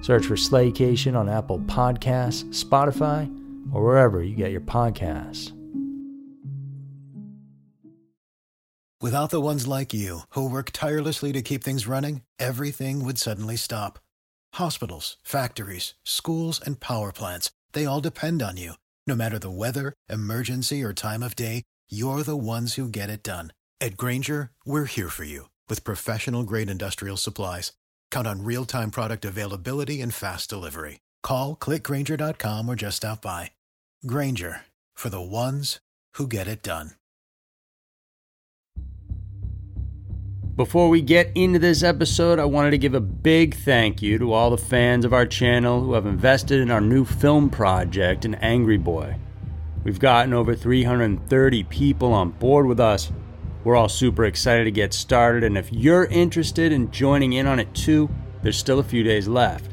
Search for Slaycation on Apple Podcasts, Spotify, or wherever you get your podcasts. Without the ones like you, who work tirelessly to keep things running, everything would suddenly stop. Hospitals, factories, schools, and power plants, they all depend on you. No matter the weather, emergency, or time of day, you're the ones who get it done. At Grainger, we're here for you with professional grade industrial supplies. Count on real time product availability and fast delivery. Call clickgrainger.com or just stop by. Grainger for the ones who get it done. Before we get into this episode, I wanted to give a big thank you to all the fans of our channel who have invested in our new film project, An Angry Boy. We've gotten over 330 people on board with us we're all super excited to get started, and if you're interested in joining in on it too, there's still a few days left.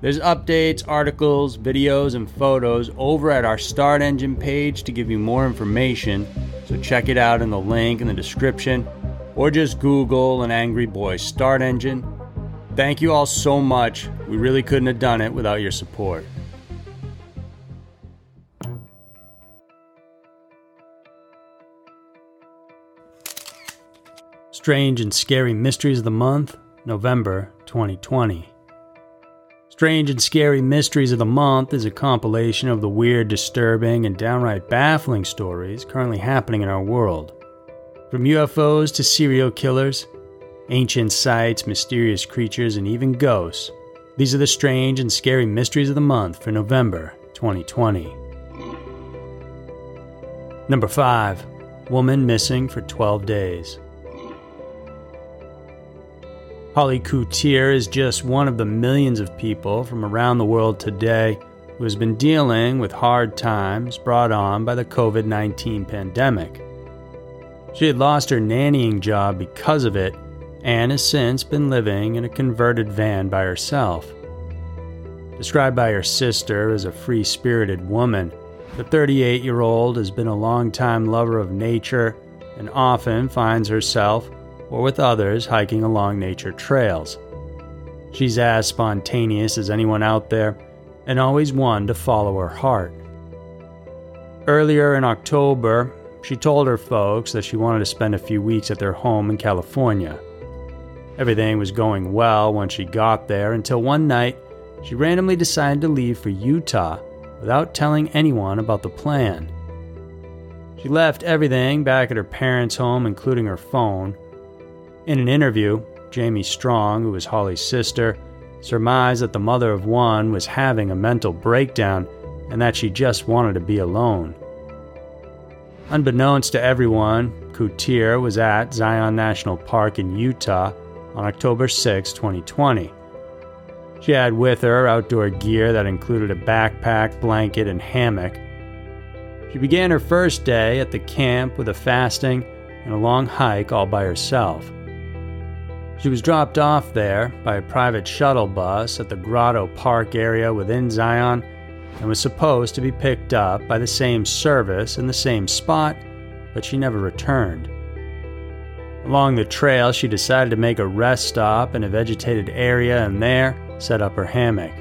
There's updates, articles, videos, and photos over at our Start Engine page to give you more information, so check it out in the link in the description, or just Google an Angry Boy Start Engine. Thank you all so much. We really couldn't have done it without your support. Strange and Scary Mysteries of the Month, November 2020. Strange and Scary Mysteries of the Month is a compilation of the weird, disturbing, and downright baffling stories currently happening in our world. From UFOs to serial killers, ancient sites, mysterious creatures, and even ghosts, these are the strange and scary mysteries of the month for November 2020. Number 5 Woman missing for 12 days. Holly Courtier is just one of the millions of people from around the world today who has been dealing with hard times brought on by the COVID 19 pandemic. She had lost her nannying job because of it and has since been living in a converted van by herself. Described by her sister as a free spirited woman, the 38 year old has been a long-time lover of nature and often finds herself or with others hiking along nature trails. She's as spontaneous as anyone out there and always one to follow her heart. Earlier in October, she told her folks that she wanted to spend a few weeks at their home in California. Everything was going well when she got there until one night she randomly decided to leave for Utah without telling anyone about the plan. She left everything back at her parents' home, including her phone, in an interview, Jamie Strong, who was Holly's sister, surmised that the mother of one was having a mental breakdown and that she just wanted to be alone. Unbeknownst to everyone, Courtier was at Zion National Park in Utah on October 6, 2020. She had with her outdoor gear that included a backpack, blanket, and hammock. She began her first day at the camp with a fasting and a long hike all by herself. She was dropped off there by a private shuttle bus at the Grotto Park area within Zion and was supposed to be picked up by the same service in the same spot, but she never returned. Along the trail, she decided to make a rest stop in a vegetated area and there set up her hammock.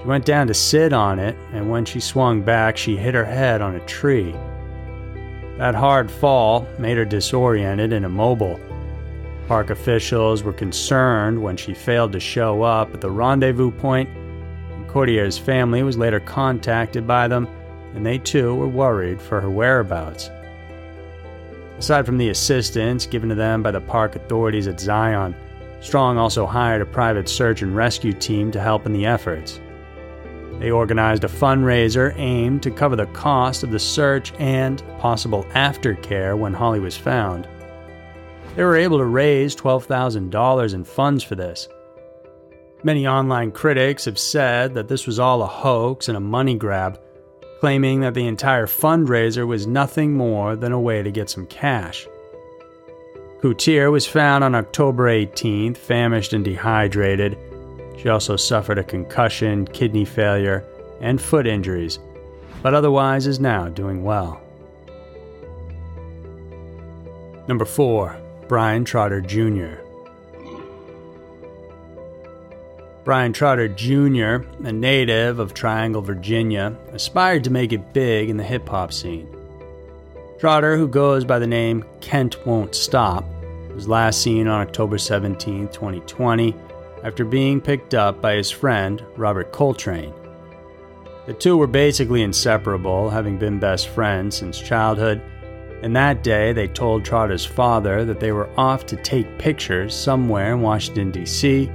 She went down to sit on it, and when she swung back, she hit her head on a tree. That hard fall made her disoriented and immobile. Park officials were concerned when she failed to show up at the rendezvous point, and Courtier's family was later contacted by them, and they too were worried for her whereabouts. Aside from the assistance given to them by the park authorities at Zion, Strong also hired a private search and rescue team to help in the efforts. They organized a fundraiser aimed to cover the cost of the search and possible aftercare when Holly was found. They were able to raise $12,000 in funds for this. Many online critics have said that this was all a hoax and a money grab, claiming that the entire fundraiser was nothing more than a way to get some cash. Courtier was found on October 18th, famished and dehydrated, she also suffered a concussion, kidney failure, and foot injuries, but otherwise is now doing well. Number 4. Brian Trotter Jr. Brian Trotter Jr., a native of Triangle, Virginia, aspired to make it big in the hip hop scene. Trotter, who goes by the name Kent Won't Stop, was last seen on October 17, 2020, after being picked up by his friend, Robert Coltrane. The two were basically inseparable, having been best friends since childhood, and that day they told Trotter's father that they were off to take pictures somewhere in Washington, D.C.,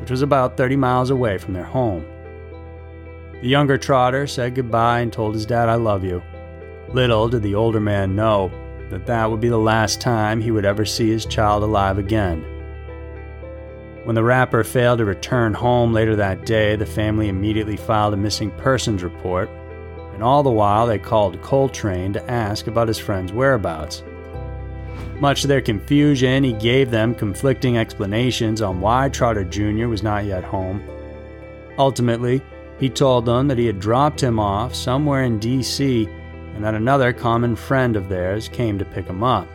which was about 30 miles away from their home. The younger Trotter said goodbye and told his dad, I love you. Little did the older man know that that would be the last time he would ever see his child alive again. When the rapper failed to return home later that day, the family immediately filed a missing persons report, and all the while they called Coltrane to ask about his friend's whereabouts. Much to their confusion, he gave them conflicting explanations on why Trotter Jr. was not yet home. Ultimately, he told them that he had dropped him off somewhere in D.C. and that another common friend of theirs came to pick him up.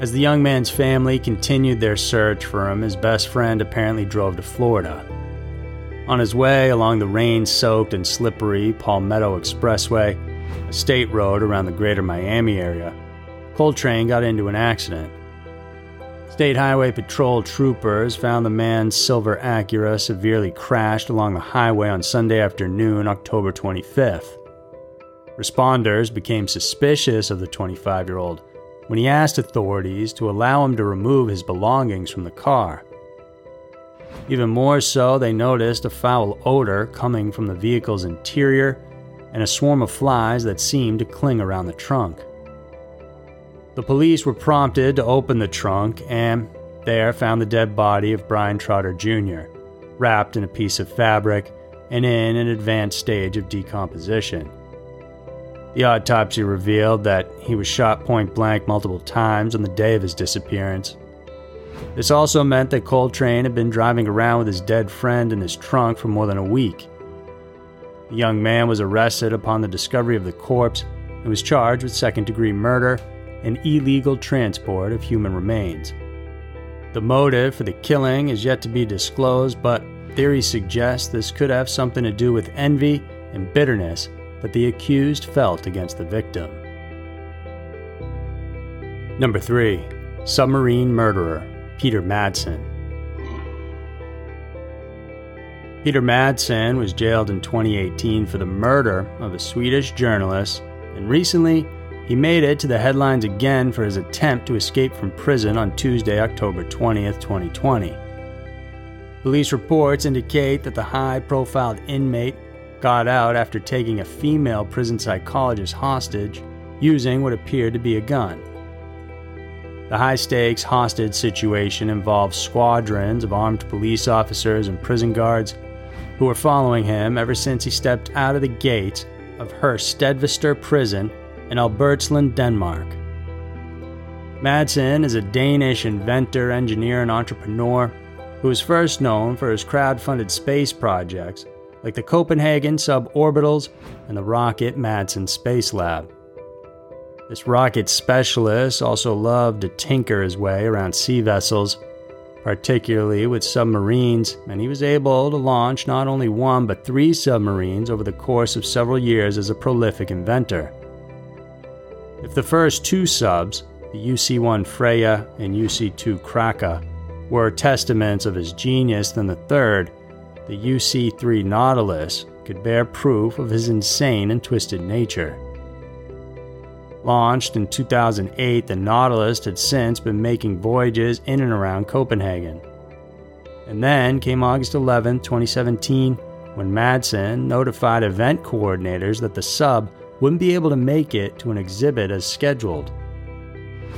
As the young man's family continued their search for him, his best friend apparently drove to Florida. On his way along the rain soaked and slippery Palmetto Expressway, a state road around the greater Miami area, Coltrane got into an accident. State Highway Patrol troopers found the man's silver Acura severely crashed along the highway on Sunday afternoon, October 25th. Responders became suspicious of the 25 year old when he asked authorities to allow him to remove his belongings from the car. Even more so, they noticed a foul odor coming from the vehicle's interior and a swarm of flies that seemed to cling around the trunk. The police were prompted to open the trunk and there found the dead body of Brian Trotter Jr., wrapped in a piece of fabric and in an advanced stage of decomposition. The autopsy revealed that he was shot point blank multiple times on the day of his disappearance. This also meant that Coltrane had been driving around with his dead friend in his trunk for more than a week. The young man was arrested upon the discovery of the corpse and was charged with second degree murder and illegal transport of human remains. The motive for the killing is yet to be disclosed, but theories suggest this could have something to do with envy and bitterness that the accused felt against the victim. Number 3. Submarine Murderer Peter Madsen. Peter Madsen was jailed in 2018 for the murder of a Swedish journalist, and recently he made it to the headlines again for his attempt to escape from prison on Tuesday, October 20th, 2020. Police reports indicate that the high profile inmate got out after taking a female prison psychologist hostage using what appeared to be a gun. The high stakes hostage situation involved squadrons of armed police officers and prison guards who were following him ever since he stepped out of the gates of Herstedvester prison in Albertslund, Denmark. Madsen is a Danish inventor, engineer, and entrepreneur who is first known for his crowd funded space projects like the Copenhagen suborbitals and the Rocket Madsen Space Lab. This rocket specialist also loved to tinker his way around sea vessels, particularly with submarines, and he was able to launch not only one but three submarines over the course of several years as a prolific inventor. If the first two subs, the UC 1 Freya and UC 2 Kraka, were testaments of his genius, then the third, the UC 3 Nautilus, could bear proof of his insane and twisted nature. Launched in 2008, the Nautilus had since been making voyages in and around Copenhagen. And then came August 11, 2017, when Madsen notified event coordinators that the sub wouldn't be able to make it to an exhibit as scheduled.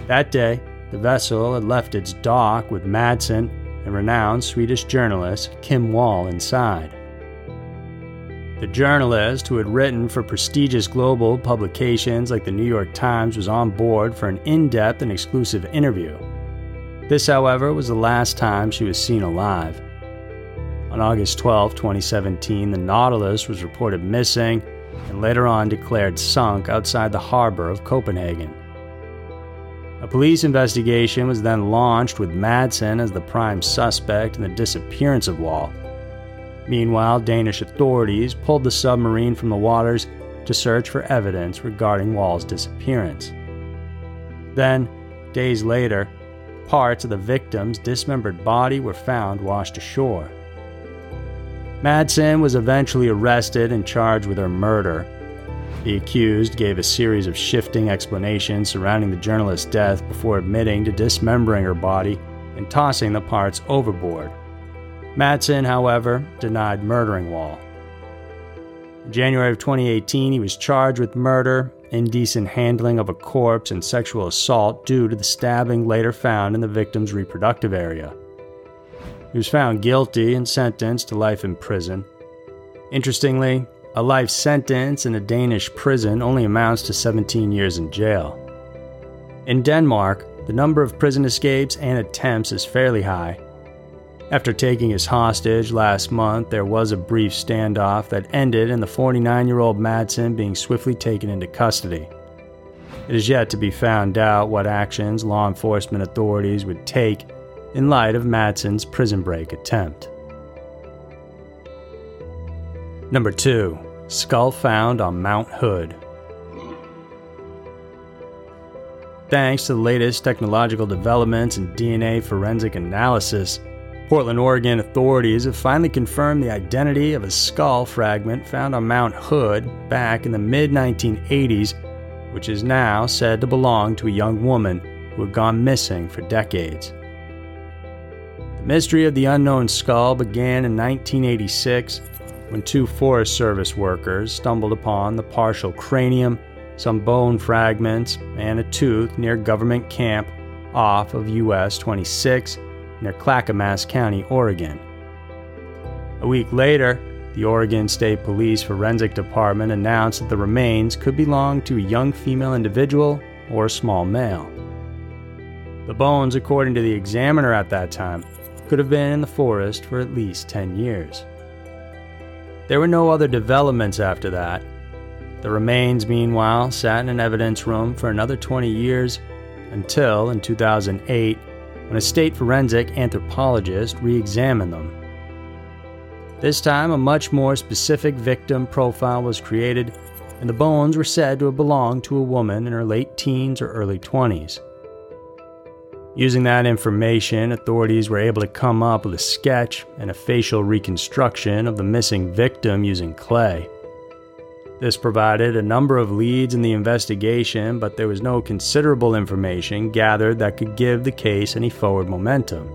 That day, the vessel had left its dock with Madsen and renowned Swedish journalist Kim Wall inside. The journalist, who had written for prestigious global publications like the New York Times, was on board for an in depth and exclusive interview. This, however, was the last time she was seen alive. On August 12, 2017, the Nautilus was reported missing and later on declared sunk outside the harbor of Copenhagen. A police investigation was then launched with Madsen as the prime suspect in the disappearance of Wall. Meanwhile, Danish authorities pulled the submarine from the waters to search for evidence regarding Wall's disappearance. Then, days later, parts of the victim's dismembered body were found washed ashore. Madsen was eventually arrested and charged with her murder. The accused gave a series of shifting explanations surrounding the journalist's death before admitting to dismembering her body and tossing the parts overboard. Madsen, however, denied murdering Wall. In January of 2018, he was charged with murder, indecent handling of a corpse, and sexual assault due to the stabbing later found in the victim's reproductive area. He was found guilty and sentenced to life in prison. Interestingly, a life sentence in a Danish prison only amounts to 17 years in jail. In Denmark, the number of prison escapes and attempts is fairly high, after taking his hostage last month, there was a brief standoff that ended in the 49 year old Madsen being swiftly taken into custody. It is yet to be found out what actions law enforcement authorities would take in light of Madsen's prison break attempt. Number 2 Skull found on Mount Hood. Thanks to the latest technological developments in DNA forensic analysis, Portland, Oregon authorities have finally confirmed the identity of a skull fragment found on Mount Hood back in the mid 1980s, which is now said to belong to a young woman who had gone missing for decades. The mystery of the unknown skull began in 1986 when two Forest Service workers stumbled upon the partial cranium, some bone fragments, and a tooth near government camp off of US 26 near Clackamas County, Oregon. A week later, the Oregon State Police Forensic Department announced that the remains could belong to a young female individual or a small male. The bones, according to the examiner at that time, could have been in the forest for at least 10 years. There were no other developments after that. The remains, meanwhile, sat in an evidence room for another 20 years until, in 2008, when a state forensic anthropologist re examined them. This time, a much more specific victim profile was created, and the bones were said to have belonged to a woman in her late teens or early 20s. Using that information, authorities were able to come up with a sketch and a facial reconstruction of the missing victim using clay. This provided a number of leads in the investigation, but there was no considerable information gathered that could give the case any forward momentum.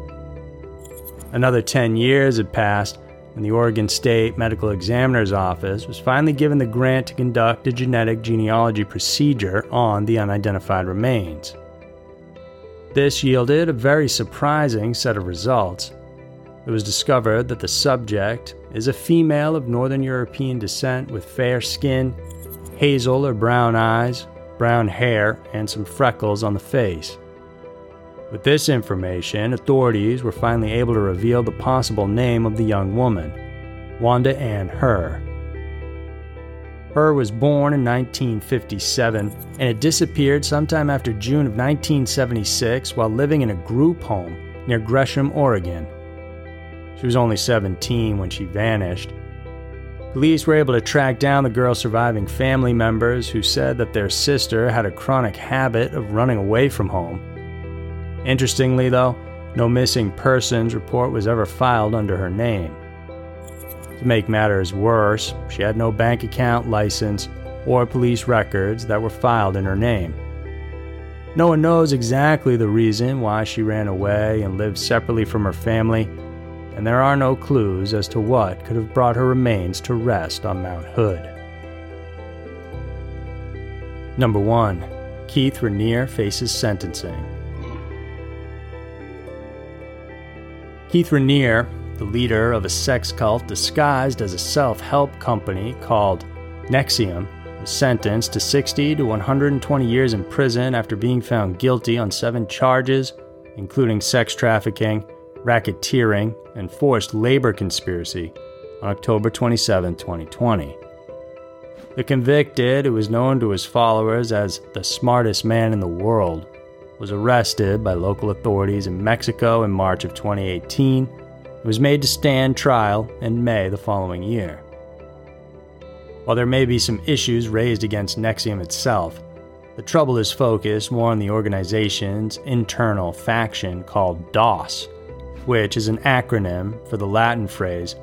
Another 10 years had passed when the Oregon State Medical Examiner's Office was finally given the grant to conduct a genetic genealogy procedure on the unidentified remains. This yielded a very surprising set of results. It was discovered that the subject is a female of Northern European descent with fair skin, hazel or brown eyes, brown hair, and some freckles on the face. With this information, authorities were finally able to reveal the possible name of the young woman Wanda Ann Herr. Herr was born in 1957 and had disappeared sometime after June of 1976 while living in a group home near Gresham, Oregon. She was only 17 when she vanished. Police were able to track down the girl's surviving family members who said that their sister had a chronic habit of running away from home. Interestingly, though, no missing persons report was ever filed under her name. To make matters worse, she had no bank account, license, or police records that were filed in her name. No one knows exactly the reason why she ran away and lived separately from her family, and there are no clues as to what could have brought her remains to rest on Mount Hood. Number 1. Keith Raniere faces sentencing. Keith Raniere the leader of a sex cult disguised as a self help company called NXIVM, was sentenced to 60 to 120 years in prison after being found guilty on seven charges, including sex trafficking, racketeering, and forced labor conspiracy, on October 27, 2020. The convicted, who was known to his followers as the smartest man in the world, was arrested by local authorities in Mexico in March of 2018 was made to stand trial in May the following year. While there may be some issues raised against NXIVM itself, the trouble is focused more on the organization's internal faction called DOS, which is an acronym for the Latin phrase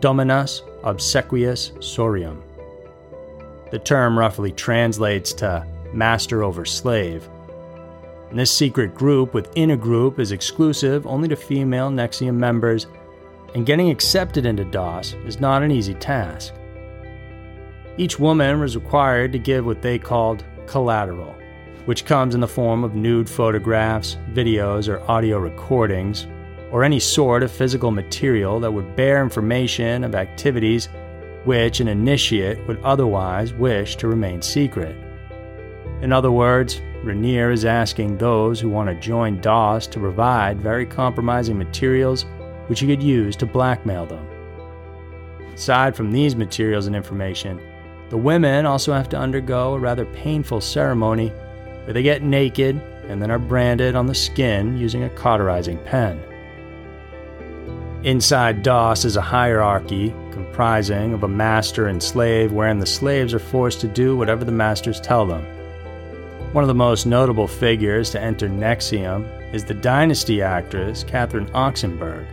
Dominus Obsequious Sororium. The term roughly translates to master over slave. And this secret group within a group is exclusive only to female NXIVM members and getting accepted into DOS is not an easy task. Each woman was required to give what they called collateral, which comes in the form of nude photographs, videos, or audio recordings, or any sort of physical material that would bear information of activities which an initiate would otherwise wish to remain secret. In other words, Raniere is asking those who want to join DOS to provide very compromising materials which he could use to blackmail them. Aside from these materials and information, the women also have to undergo a rather painful ceremony where they get naked and then are branded on the skin using a cauterizing pen. Inside DOS is a hierarchy comprising of a master and slave, wherein the slaves are forced to do whatever the masters tell them. One of the most notable figures to enter NXIVM is the Dynasty actress Catherine Oxenberg,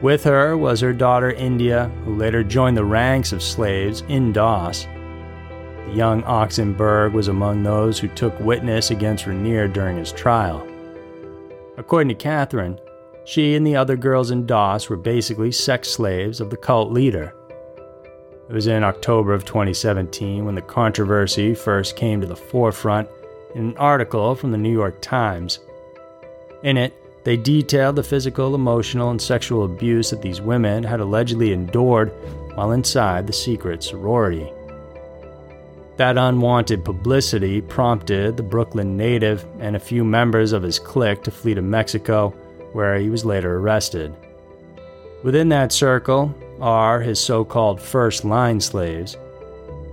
with her was her daughter India, who later joined the ranks of slaves in DOS. The young Oxenberg was among those who took witness against Raniere during his trial. According to Catherine, she and the other girls in DOS were basically sex slaves of the cult leader. It was in October of 2017 when the controversy first came to the forefront in an article from the New York Times. In it, they detailed the physical, emotional, and sexual abuse that these women had allegedly endured while inside the secret sorority. That unwanted publicity prompted the Brooklyn native and a few members of his clique to flee to Mexico, where he was later arrested. Within that circle are his so called first line slaves.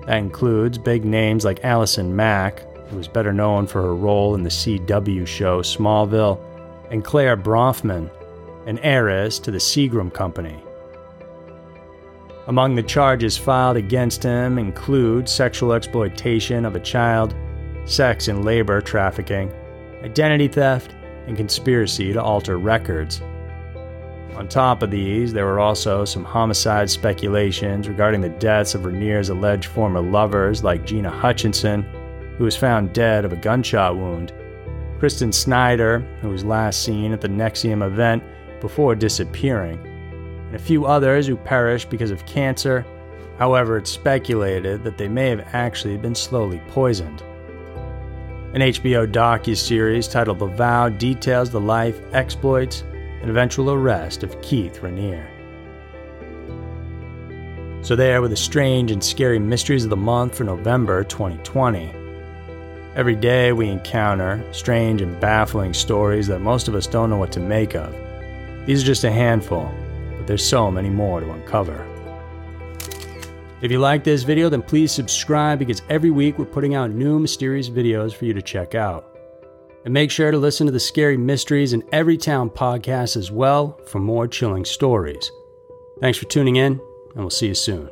That includes big names like Allison Mack, who is better known for her role in the CW show Smallville and Clare Bronfman, an heiress to the Seagram Company. Among the charges filed against him include sexual exploitation of a child, sex and labor trafficking, identity theft, and conspiracy to alter records. On top of these, there were also some homicide speculations regarding the deaths of Raniere's alleged former lovers like Gina Hutchinson, who was found dead of a gunshot wound, Kristin Snyder, who was last seen at the NXIVM event before disappearing, and a few others who perished because of cancer. However, it's speculated that they may have actually been slowly poisoned. An HBO docu-series titled The Vow details the life, exploits, and eventual arrest of Keith Raniere. So there were the strange and scary mysteries of the month for November 2020. Every day we encounter strange and baffling stories that most of us don't know what to make of. These are just a handful, but there's so many more to uncover. If you like this video, then please subscribe because every week we're putting out new mysterious videos for you to check out. And make sure to listen to the Scary Mysteries in Every Town podcast as well for more chilling stories. Thanks for tuning in, and we'll see you soon.